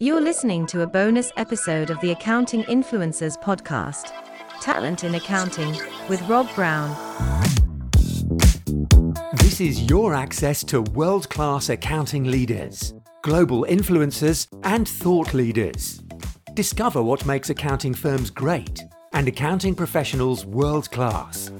You're listening to a bonus episode of the Accounting Influencers podcast Talent in Accounting with Rob Brown. This is your access to world class accounting leaders, global influencers, and thought leaders. Discover what makes accounting firms great and accounting professionals world class.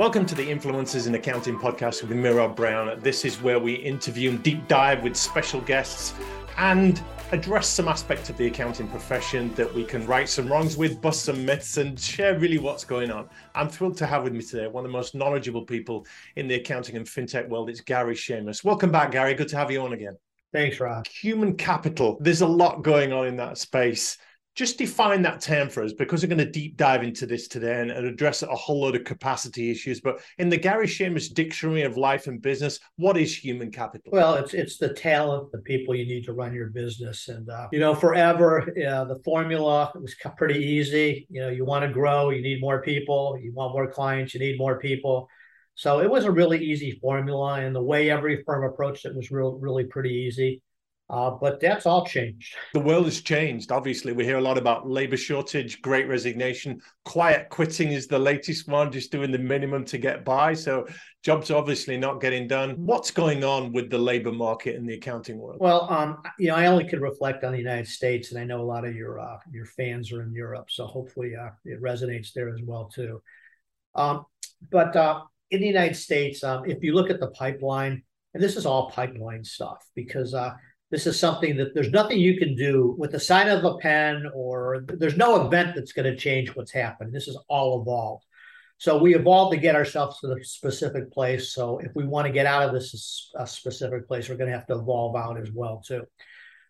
Welcome to the Influencers in Accounting podcast with Miro Brown. This is where we interview and deep dive with special guests and address some aspects of the accounting profession that we can right some wrongs with, bust some myths, and share really what's going on. I'm thrilled to have with me today one of the most knowledgeable people in the accounting and fintech world. It's Gary Shamis. Welcome back, Gary. Good to have you on again. Thanks, Rob. Human capital. There's a lot going on in that space just define that term for us because we're going to deep dive into this today and, and, address a whole load of capacity issues. But in the Gary Shamis Dictionary of Life and Business, what is human capital? Well, it's it's the talent, the people you need to run your business, and uh, you know, forever uh, the formula was pretty easy. You know, you want to grow, you need more people. You want more clients, you need more people. So it was a really easy formula, and the way every firm approached it was real, really pretty easy. Uh, but that's all changed. The world has changed. Obviously, we hear a lot about labor shortage, great resignation. Quiet quitting is the latest one, just doing the minimum to get by. So, jobs obviously not getting done. What's going on with the labor market in the accounting world? Well, um, you know, I only could reflect on the United States, and I know a lot of your uh, your fans are in Europe, so hopefully uh, it resonates there as well too. Um, but uh, in the United States, um, if you look at the pipeline, and this is all pipeline stuff because uh, this is something that there's nothing you can do with the sign of a pen or there's no event that's going to change what's happened. This is all evolved. So we evolved to get ourselves to the specific place. So if we want to get out of this specific place, we're going to have to evolve out as well too.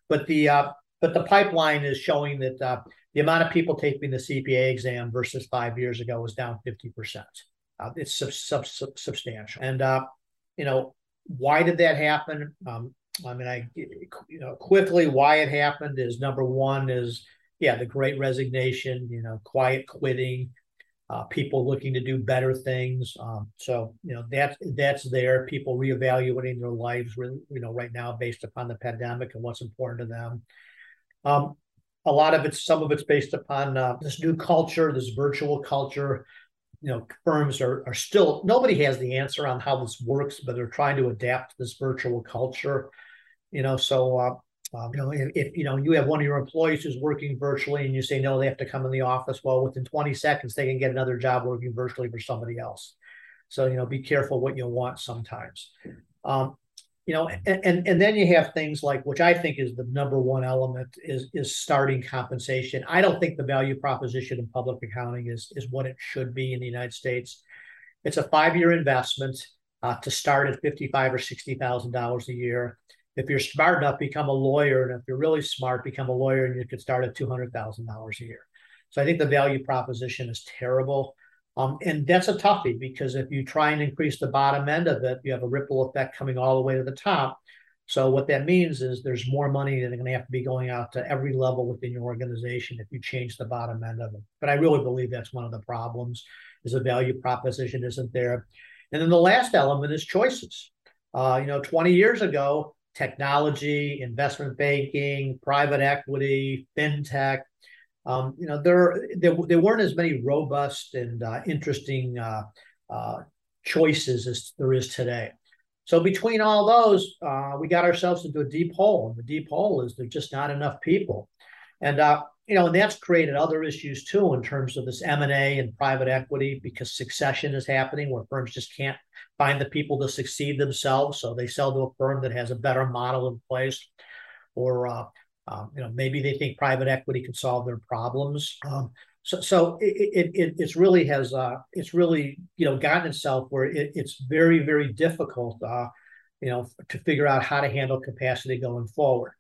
But the uh, but the pipeline is showing that uh, the amount of people taking the CPA exam versus five years ago was down 50%. Uh, it's sub- sub- sub- substantial. And, uh, you know, why did that happen? Um, I mean, I you know quickly why it happened is number one is yeah the Great Resignation, you know, quiet quitting, uh, people looking to do better things. Um, so you know that's that's there. People reevaluating their lives, you know, right now based upon the pandemic and what's important to them. Um, a lot of it's some of it's based upon uh, this new culture, this virtual culture you know firms are are still nobody has the answer on how this works but they're trying to adapt to this virtual culture you know so uh, um, you know if, if, you know you have one of your employees who's working virtually and you say no they have to come in the office well within 20 seconds they can get another job working virtually for somebody else. So you know be careful what you want sometimes. Um, you know and, and and then you have things like which i think is the number one element is is starting compensation. I don't think the value proposition in public accounting is is what it should be in the united states. It's a five year investment uh, to start at 55 or 60 thousand dollars a year. If you're smart enough become a lawyer and if you're really smart become a lawyer and you could start at $200000 a year. So i think the value proposition is terrible um, and that's a toughie because if you try and increase the bottom end of it, you have a ripple effect coming all the way to the top. So what that means is there's more money that are going to have to be going out to every level within your organization if you change the bottom end of it. But I really believe that's one of the problems is the value proposition isn't there. And then the last element is choices. Uh, you know, 20 years ago, technology, investment banking, private equity, fintech, um, you know, there, there, there weren't as many robust and uh, interesting uh, uh, choices as there is today. So between all those, uh, we got ourselves into a deep hole. And the deep hole is there's just not enough people, and uh, you know, and that's created other issues too in terms of this M and A and private equity because succession is happening where firms just can't find the people to succeed themselves, so they sell to a firm that has a better model in place, or uh, um, you know, maybe they think private equity can solve their problems. Um, so, so it, it, it's really has uh, it's really you know gotten itself where it, it's very very difficult uh, you know to figure out how to handle capacity going forward,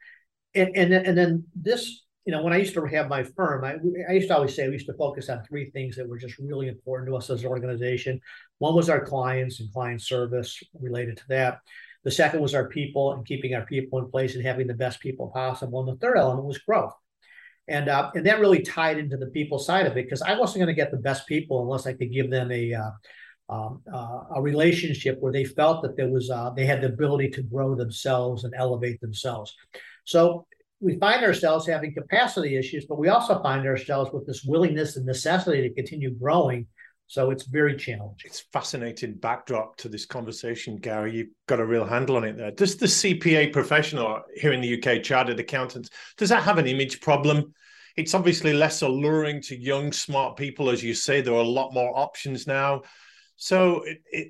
and and and then this you know when I used to have my firm I, I used to always say we used to focus on three things that were just really important to us as an organization. One was our clients and client service related to that. The second was our people and keeping our people in place and having the best people possible. And the third element was growth. And, uh, and that really tied into the people side of it because I wasn't going to get the best people unless I could give them a, uh, um, uh, a relationship where they felt that there was uh, they had the ability to grow themselves and elevate themselves. So we find ourselves having capacity issues, but we also find ourselves with this willingness and necessity to continue growing. So it's very challenging. It's fascinating backdrop to this conversation, Gary. You've got a real handle on it there. Does the CPA professional here in the UK, chartered accountants, does that have an image problem? It's obviously less alluring to young, smart people, as you say. There are a lot more options now. So,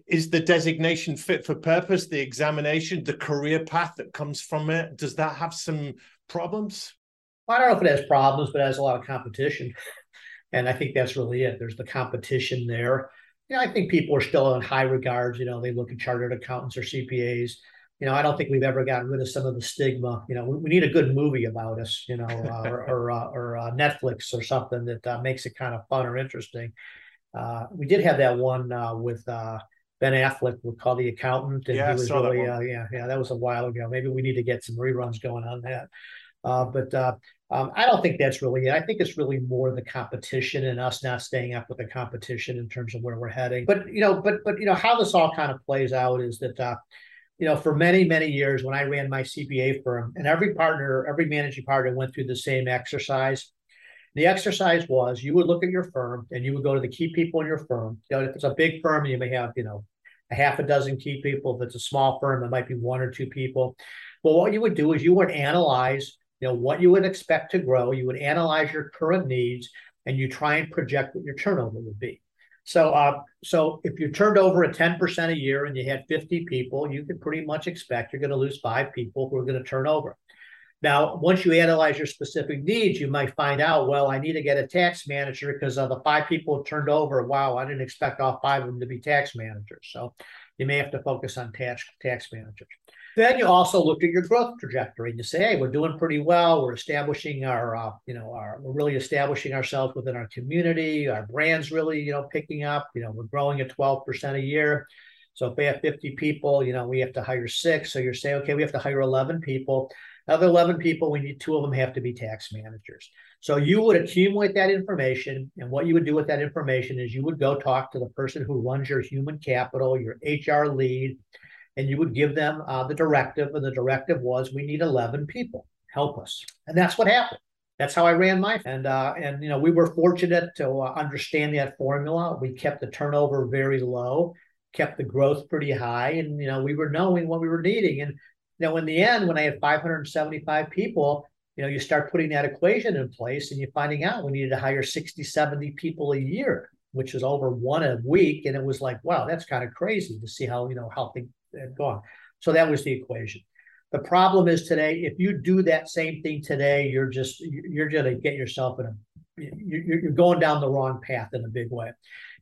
is the designation fit for purpose? The examination, the career path that comes from it, does that have some problems? I don't know if it has problems, but it has a lot of competition, and I think that's really it. There's the competition there. You know, I think people are still in high regards. You know, they look at chartered accountants or CPAs. You know, I don't think we've ever gotten rid of some of the stigma. You know, we, we need a good movie about us. You know, uh, or or, uh, or uh, Netflix or something that uh, makes it kind of fun or interesting. Uh, we did have that one uh, with uh, Ben Affleck called The Accountant, and yeah, he was really uh, yeah yeah that was a while ago. Maybe we need to get some reruns going on that. Uh, but uh, um, I don't think that's really it. I think it's really more the competition and us not staying up with the competition in terms of where we're heading. But you know, but but you know how this all kind of plays out is that you know, for many, many years when I ran my CPA firm, and every partner, every managing partner went through the same exercise. The exercise was you would look at your firm and you would go to the key people in your firm. You know, if it's a big firm, you may have, you know, a half a dozen key people. If it's a small firm, it might be one or two people. But what you would do is you would analyze, you know, what you would expect to grow. You would analyze your current needs and you try and project what your turnover would be. So, uh, so if you turned over at 10% a year and you had 50 people, you could pretty much expect you're going to lose five people who are going to turn over. Now, once you analyze your specific needs, you might find out, well, I need to get a tax manager because of the five people turned over. Wow, I didn't expect all five of them to be tax managers. So you may have to focus on tax tax managers. Then you also look at your growth trajectory and you say, hey, we're doing pretty well. We're establishing our, uh, you know, our, we're really establishing ourselves within our community. Our brand's really, you know, picking up. You know, we're growing at 12% a year. So if we have 50 people, you know, we have to hire six. So you're saying, okay, we have to hire 11 people. Other 11 people, we need two of them have to be tax managers. So you would accumulate that information. And what you would do with that information is you would go talk to the person who runs your human capital, your HR lead, and you would give them uh, the directive. And the directive was we need 11 people. Help us. And that's what happened. That's how I ran my and uh, and you know we were fortunate to uh, understand that formula. We kept the turnover very low, kept the growth pretty high, and you know we were knowing what we were needing. And you know in the end, when I had 575 people, you know, you start putting that equation in place and you're finding out we needed to hire 60, 70 people a year, which is over one a week. And it was like, wow, that's kind of crazy to see how, you know, how things had gone. So that was the equation. The problem is today, if you do that same thing today, you're just, you're going to get yourself in a, you're going down the wrong path in a big way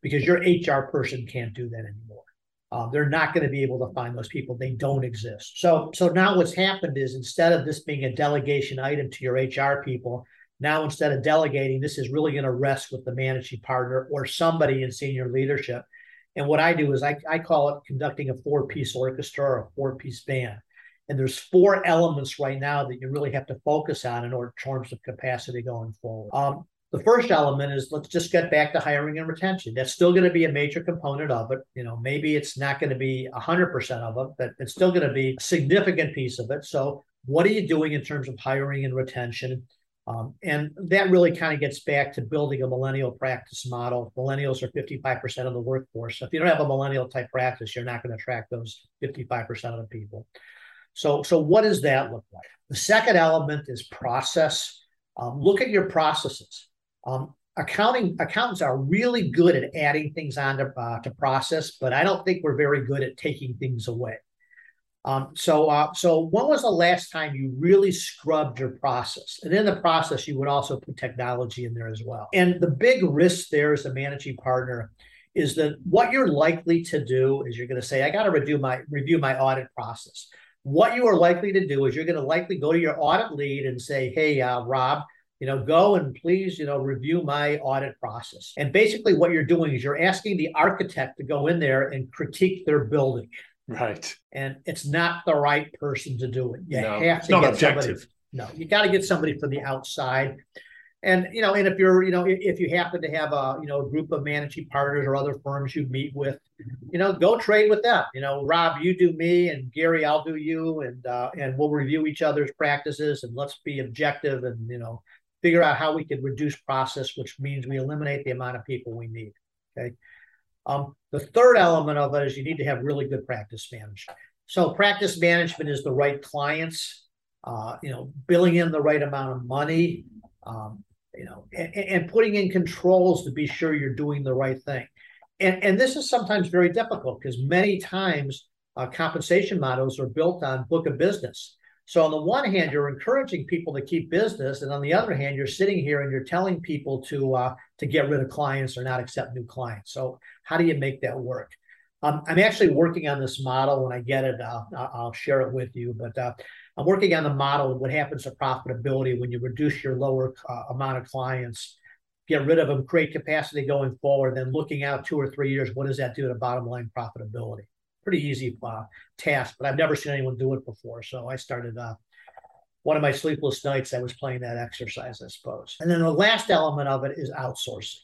because your HR person can't do that anymore. Uh, they're not going to be able to find those people. They don't exist. So, so now what's happened is instead of this being a delegation item to your HR people, now instead of delegating, this is really going to rest with the managing partner or somebody in senior leadership. And what I do is I, I call it conducting a four piece orchestra or a four piece band. And there's four elements right now that you really have to focus on in order terms of capacity going forward. Um, the first element is let's just get back to hiring and retention. That's still going to be a major component of it. You know, maybe it's not going to be 100% of it, but it's still going to be a significant piece of it. So, what are you doing in terms of hiring and retention? Um, and that really kind of gets back to building a millennial practice model. Millennials are 55% of the workforce. So if you don't have a millennial type practice, you're not going to attract those 55% of the people. So, so what does that look like? The second element is process. Um, look at your processes. Um, accounting accountants are really good at adding things on to, uh, to process, but I don't think we're very good at taking things away. Um, so, uh, so when was the last time you really scrubbed your process? And in the process, you would also put technology in there as well. And the big risk there as a managing partner is that what you're likely to do is you're going to say, I got to review my review my audit process. What you are likely to do is you're going to likely go to your audit lead and say, Hey, uh, Rob, you know, go and please, you know, review my audit process. And basically, what you're doing is you're asking the architect to go in there and critique their building. Right. And it's not the right person to do it. You no, have to get not objective. Somebody, no, you got to get somebody from the outside. And you know, and if you're, you know, if you happen to have a, you know, a group of managing partners or other firms you meet with, you know, go trade with them. You know, Rob, you do me, and Gary, I'll do you, and uh, and we'll review each other's practices, and let's be objective, and you know, figure out how we can reduce process, which means we eliminate the amount of people we need. Okay. Um, the third element of it is you need to have really good practice management. So practice management is the right clients, uh, you know, billing in the right amount of money, um, you know, and, and, putting in controls to be sure you're doing the right thing. And, and this is sometimes very difficult because many times uh, compensation models are built on book of business. So on the one hand, you're encouraging people to keep business, and on the other hand, you're sitting here and you're telling people to uh, to get rid of clients or not accept new clients. So how do you make that work? Um, I'm actually working on this model. When I get it, uh, I'll share it with you. But uh, I'm working on the model of what happens to profitability when you reduce your lower uh, amount of clients, get rid of them, create capacity going forward, then looking out two or three years, what does that do to bottom line profitability? Pretty easy uh, task, but I've never seen anyone do it before. So I started uh, one of my sleepless nights. I was playing that exercise, I suppose. And then the last element of it is outsourcing.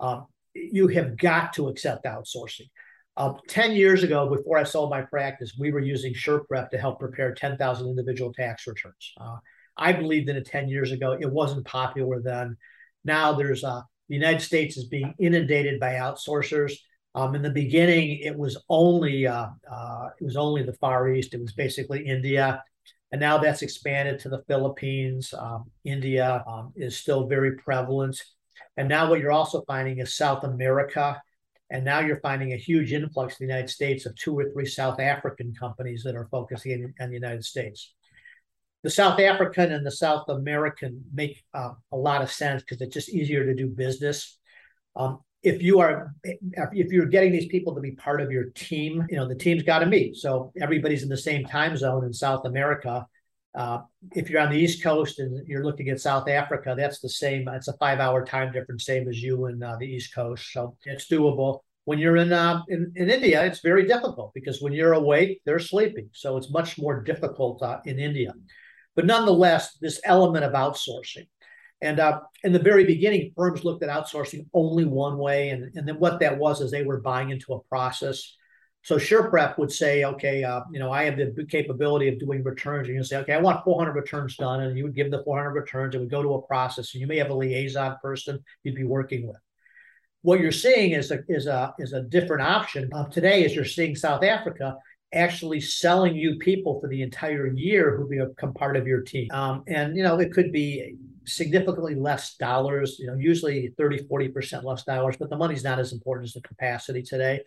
Um, you have got to accept outsourcing. Uh, 10 years ago, before I sold my practice, we were using SurePrep to help prepare 10,000 individual tax returns. Uh, I believed in it 10 years ago. It wasn't popular then. Now there's uh, the United States is being inundated by outsourcers. Um, in the beginning, it was only uh, uh, it was only the Far East. It was basically India, and now that's expanded to the Philippines. Um, India um, is still very prevalent, and now what you're also finding is South America, and now you're finding a huge influx in the United States of two or three South African companies that are focusing on the United States. The South African and the South American make uh, a lot of sense because it's just easier to do business. Um, if you are if you're getting these people to be part of your team you know the team's got to meet. So everybody's in the same time zone in south america. Uh, if you're on the east coast and you're looking at south africa that's the same it's a five hour time difference same as you in uh, the east coast. So it's doable. When you're in, uh, in, in india it's very difficult because when you're awake they're sleeping. So it's much more difficult uh, in india. But nonetheless this element of outsourcing and uh, in the very beginning, firms looked at outsourcing only one way. And, and then what that was is they were buying into a process. So SurePrep would say, okay, uh, you know, I have the capability of doing returns. And you say, okay, I want 400 returns done. And you would give the 400 returns. It would go to a process. And you may have a liaison person you'd be working with. What you're seeing is a, is a, is a different option uh, today is you're seeing South Africa actually selling you people for the entire year who become part of your team. Um, and, you know, it could be significantly less dollars, you know, usually 30, 40% less dollars, but the money's not as important as the capacity today.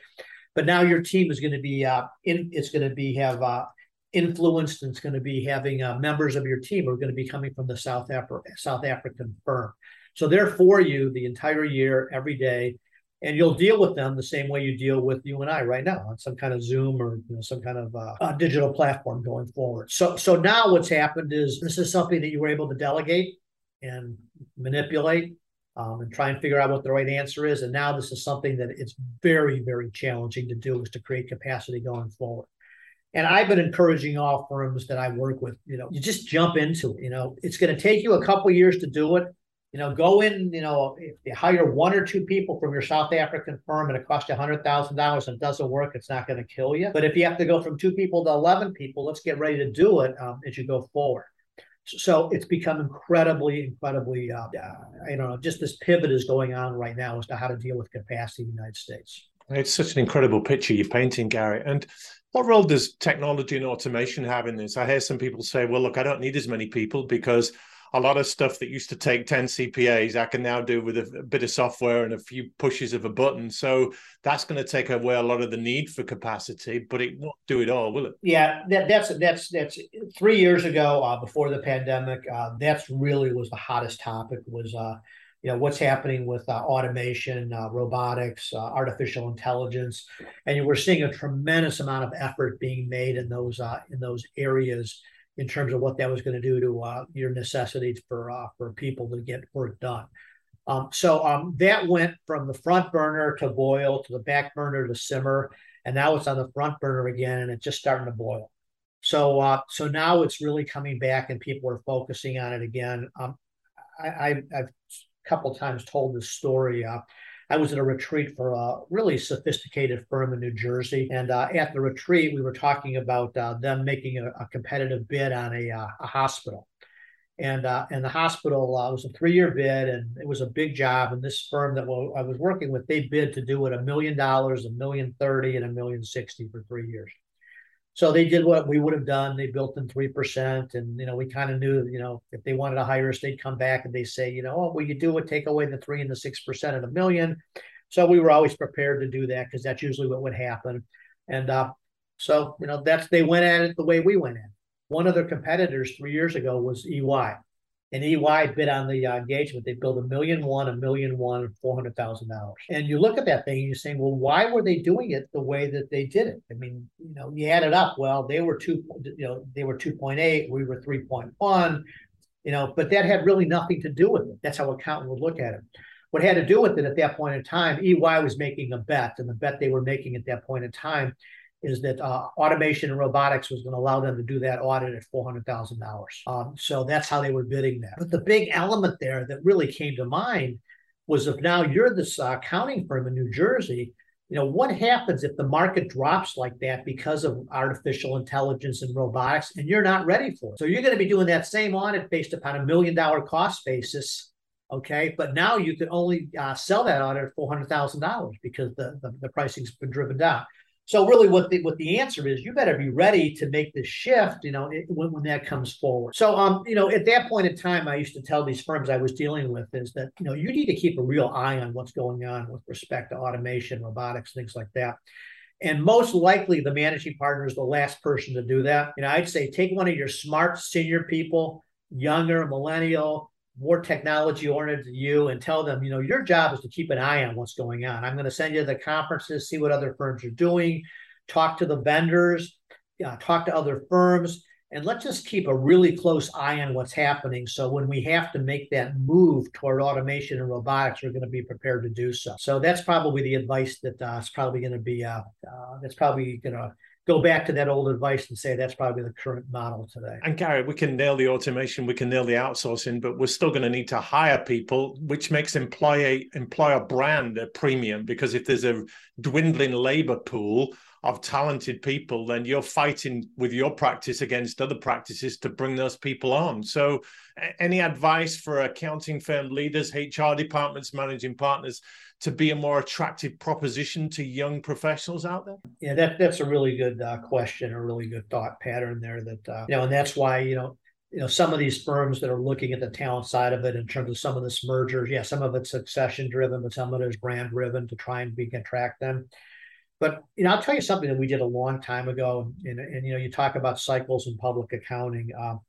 But now your team is going to be uh, in, it's going to be have uh, influenced and it's going to be having uh, members of your team are going to be coming from the South, Afri- South African firm. So they're for you the entire year, every day. And you'll deal with them the same way you deal with you and I right now on some kind of Zoom or you know, some kind of uh, digital platform going forward. So, so now what's happened is this is something that you were able to delegate and manipulate um, and try and figure out what the right answer is. And now this is something that it's very, very challenging to do is to create capacity going forward. And I've been encouraging all firms that I work with, you know, you just jump into it. You know, it's going to take you a couple years to do it. You know, go in, you know, if you hire one or two people from your South African firm and it costs you $100,000 and it doesn't work, it's not going to kill you. But if you have to go from two people to 11 people, let's get ready to do it um, as you go forward. So it's become incredibly, incredibly, uh, don't know, just this pivot is going on right now as to how to deal with capacity in the United States. It's such an incredible picture you're painting, Gary. And what role does technology and automation have in this? I hear some people say, well, look, I don't need as many people because a lot of stuff that used to take 10 CPAs, I can now do with a, a bit of software and a few pushes of a button. So that's going to take away a lot of the need for capacity, but it won't do it all, will it? Yeah, that, that's that's that's three years ago, uh, before the pandemic. Uh, that's really was the hottest topic. Was uh, you know what's happening with uh, automation, uh, robotics, uh, artificial intelligence, and we're seeing a tremendous amount of effort being made in those uh, in those areas in terms of what that was going to do to uh, your necessities for uh, for people to get work done. Um, so um, that went from the front burner to boil to the back burner to simmer, and now it's on the front burner again, and it's just starting to boil. So uh, so now it's really coming back, and people are focusing on it again. Um, I, have a couple times told this story. I was at a retreat for a really sophisticated firm in New Jersey. And uh, at the retreat, we were talking about uh, them making a, a, competitive bid on a, uh, a hospital. And, uh, and the hospital uh, was a three year bid and it was a big job. And this firm that I was working with, they bid to do it a million dollars, a million thirty, and a million sixty for three years. So they did what we would have done. They built in three percent, and you know we kind of knew, you know, if they wanted to hire us, they'd come back and they say, you know, oh, well, you do it, take away the three and the six percent of the million. So we were always prepared to do that because that's usually what would happen. And uh, so you know that's they went at it the way we went it. One of their competitors three years ago was EY and EY bid on the uh, engagement. They built a million one, a million one, four hundred thousand dollars. And you look at that thing and you're saying, well, why were they doing it the way that they did it? I mean, you know, you add it up. Well, they were two, you know, they were two point eight, we were three point one, you know, but that had really nothing to do with it. That's how accountant would look at it. What had to do with it at that point in time, EY was making a bet, and the bet they were making at that point in time is that uh, automation and robotics was going to allow them to do that audit at $400,000. Um, so that's how they were bidding that. But the big element there that really came to mind was if now you're this uh, accounting firm in New Jersey, you know, what happens if the market drops like that because of artificial intelligence and robotics and you're not ready for it? So you're going to be doing that same audit based upon a million dollar cost basis. Okay. But now you can only uh, sell that audit at $400,000 because the, the, the pricing's been driven down. So really, what the what the answer is, you better be ready to make the shift. You know, it, when when that comes forward. So, um, you know, at that point in time, I used to tell these firms I was dealing with is that you know you need to keep a real eye on what's going on with respect to automation, robotics, things like that. And most likely, the managing partner is the last person to do that. You know, I'd say take one of your smart senior people, younger, millennial, more technology oriented to you and tell them, you know, your job is to keep an eye on what's going on. I'm going to send you to the conferences, see what other firms are doing, talk to the vendors, talk to other firms, and let's just keep a really close eye on what's happening. So when we have to make that move toward automation and robotics, we're going to be prepared to do so. So that's probably the advice that uh, is probably going to be uh, uh, that's probably going to go back to that old advice and say that's probably the current model today. And Gary, we can nail the automation, we can nail the outsourcing, but we're still going to need to hire people, which makes employer employer brand a premium because if there's a dwindling labor pool of talented people, then you're fighting with your practice against other practices to bring those people on. So, any advice for accounting firm leaders, HR departments, managing partners to be a more attractive proposition to young professionals out there? Yeah, that that's a really good uh, question, a really good thought pattern there. That uh, you know, and that's why you know you know some of these firms that are looking at the talent side of it in terms of some of this mergers yeah some of it's succession driven but some of it is brand driven to try and be attract them but you know i'll tell you something that we did a long time ago and, and you know you talk about cycles in public accounting um,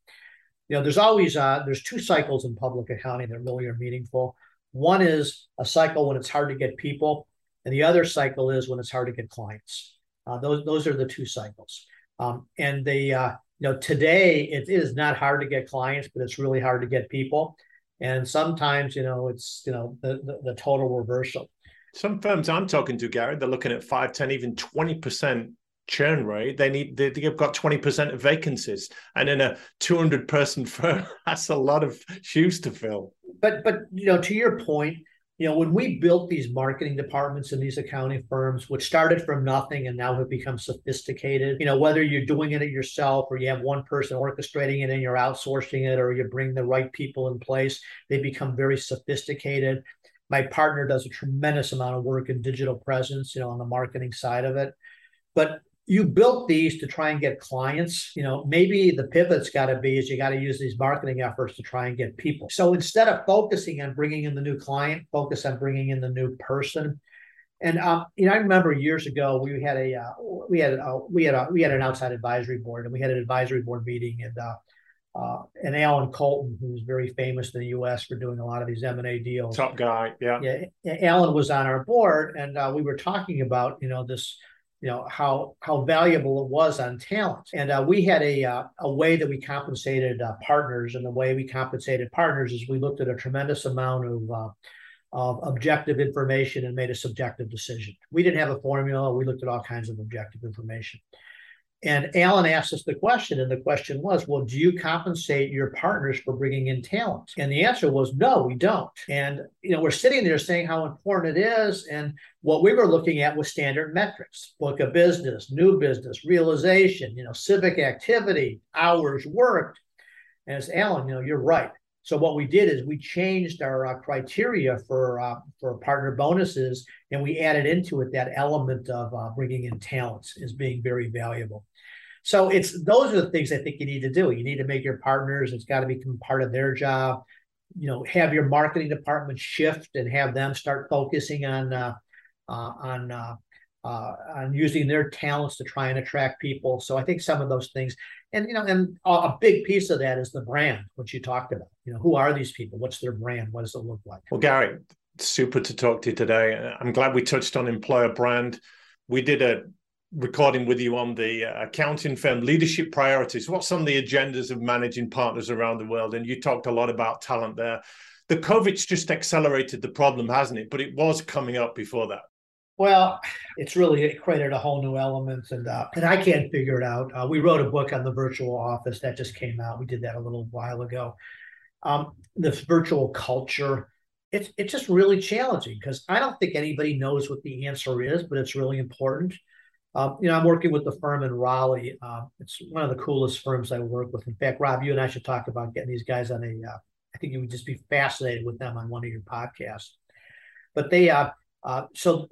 you know there's always uh, there's two cycles in public accounting that really are meaningful one is a cycle when it's hard to get people, and the other cycle is when it's hard to get clients. Uh, those those are the two cycles. Um, and the uh, you know today it is not hard to get clients, but it's really hard to get people. And sometimes you know it's you know the the, the total reversal. Some firms I'm talking to, Gary, they're looking at five, 10, even 20% churn rate. They need they, they've got 20% of vacancies. And in a 200 person firm, that's a lot of shoes to fill but but you know, to your point, you know, when we built these marketing departments in these accounting firms, which started from nothing and now have become sophisticated, you know, whether you're doing it yourself or you have one person orchestrating it and you're outsourcing it or you bring the right people in place, they become very sophisticated. My partner does a tremendous amount of work in digital presence, you know, on the marketing side of it. But you built these to try and get clients. You know, maybe the pivot's got to be is you got to use these marketing efforts to try and get people. So instead of focusing on bringing in the new client, focus on bringing in the new person. And um, you know, I remember years ago we had a uh, we had a, we had a we had an outside advisory board, and we had an advisory board meeting, and uh, uh, and Allan Koltin, who's very famous in the U.S. for doing a lot of these M and A deals, top guy, yeah, yeah. Alan was on our board, and uh, we were talking about you know this you know how how valuable it was on talent. And uh, we had a uh, a way that we compensated uh, partners and the way we compensated partners is we looked at a tremendous amount of uh, of objective information and made a subjective decision. We didn't have a formula. We looked at all kinds of objective information and Allan asked us the question, and the question was, well, do you compensate your partners for bringing in talent? And the answer was, no, we don't. And you know, we're sitting there saying how important it is, and what we were looking at was standard metrics: book of business, new business, realization, you know, civic activity, hours worked. And as Allan, you know, you're right. So what we did is we changed our uh, criteria for uh, for partner bonuses, and we added into it that element of uh, bringing in talents as being very valuable. So it's those are the things I think you need to do. You need to make your partners. It's got to become part of their job. You know, have your marketing department shift and have them start focusing on uh, uh, on uh, on using their talents to try and attract people. So I think some of those things and you know and a big piece of that is the brand which you talked about. You know who are these people? What's their brand? What does it look like? Well gary super to talk to you today. I'm glad we touched on employer brand. We did a recording with you on the uh, accounting firm leadership priorities. What's on the agendas of managing partners around the world and you talked a lot about talent there. The covid's just accelerated the problem hasn't it? But it was coming up before that well, it's really created a whole new element, and uh, and I can't figure it out. Uh, we wrote a book on the virtual office that just came out. We did that a little while ago. Um, this virtual culture, it's it's just really challenging because I don't think anybody knows what the answer is, but it's really important. Um, you know, I'm working with the firm in Raleigh. Uh, it's one of the coolest firms I work with. In fact, Rob, you and I should talk about getting these guys on a. Uh, I think you would just be fascinated with them on one of your podcasts. But they, uh, uh, so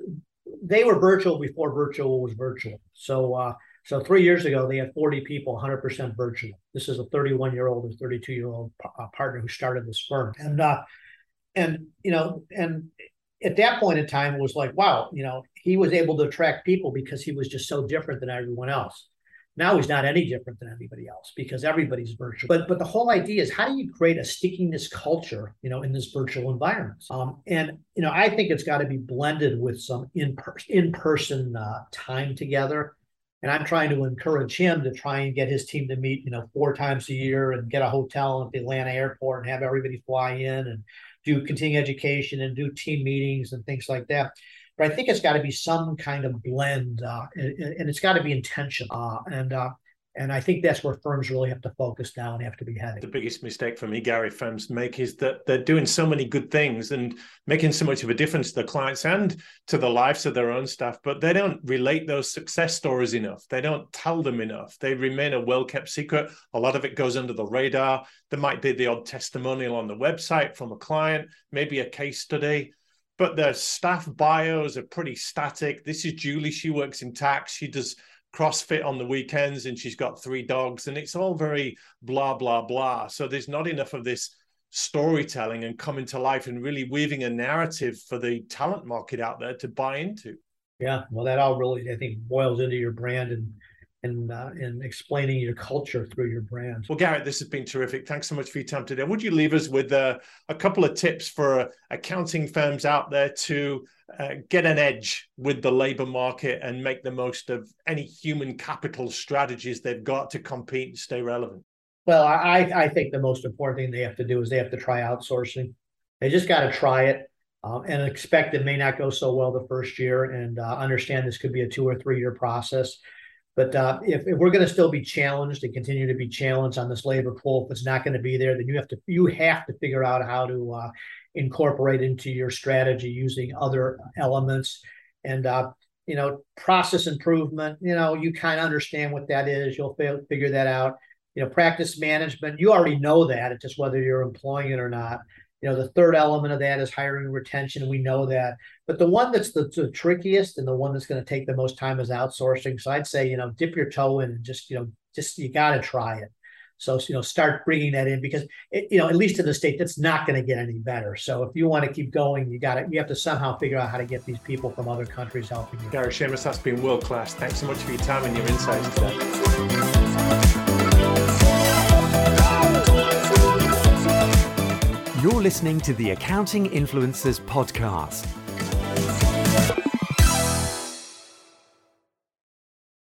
they were virtual before virtual was virtual. So uh, so three years ago, they had 40 people, 100% virtual. This is a 31 year old and 32 year old uh, partner who started this firm, and uh, and you know, and at that point in time, it was like, wow, you know, he was able to attract people because he was just so different than everyone else. Now he's not any different than anybody else because everybody's virtual. But but the whole idea is how do you create a stickiness culture, you know, in this virtual environment? Um, and you know, I think it's got to be blended with some in person in person uh, time together. And I'm trying to encourage him to try and get his team to meet, you know, four times a year and get a hotel at the Atlanta airport and have everybody fly in and do continuing education and do team meetings and things like that but I think it's got to be some kind of blend, uh, and, and, it's got to be intentional. Uh, and uh, and I think that's where firms really have to focus now and have to be heading. The biggest mistake for me, Gary, firms make is that they're doing so many good things and making so much of a difference to their clients and to the lives of their own staff, but they don't relate those success stories enough. They don't tell them enough. They remain a well kept secret. A lot of it goes under the radar. There might be the odd testimonial on the website from a client, maybe a case study but the staff bios are pretty static. This is Julie. She works in tax. She does CrossFit on the weekends and she's got three dogs, and it's all very blah, blah, blah. So there's not enough of this storytelling and coming to life and really weaving a narrative for the talent market out there to buy into. Yeah, well, that all really, I think, boils into your brand and and uh, and explaining your culture through your brand. Well, Garrett, this has been terrific. Thanks so much for your time today. Would you leave us with uh, a couple of tips for uh, accounting firms out there to uh, get an edge with the labor market and make the most of any human capital strategies they've got to compete and stay relevant? Well, I, I think the most important thing they have to do is they have to try outsourcing. They just got to try it. Um, and expect it may not go so well the first year and uh, understand this could be a two or three year process but uh, if, if we're going to still be challenged and continue to be challenged on this labor pool, if it's not going to be there, then you have to you have to figure out how to uh, incorporate into your strategy using other elements and uh, you know process improvement. You know you kind of understand what that is. You'll figure that out. You know practice management. You already know that. It's just whether you're employing it or not. You know, the third element of that is hiring retention. We know that. But the one that's the, the trickiest and the one that's going to take the most time is outsourcing. So I'd say, you know, dip your toe in and just, you know, just you got to try it. So, you know, start bringing that in because, it, you know, at least in the state, that's not going to get any better. So if you want to keep going, you got to, you have to somehow figure out how to get these people from other countries helping you. Gary Shamis, that's been world class. Thanks so much for your time and your insights today. You're listening to the Accounting Influencers Podcast.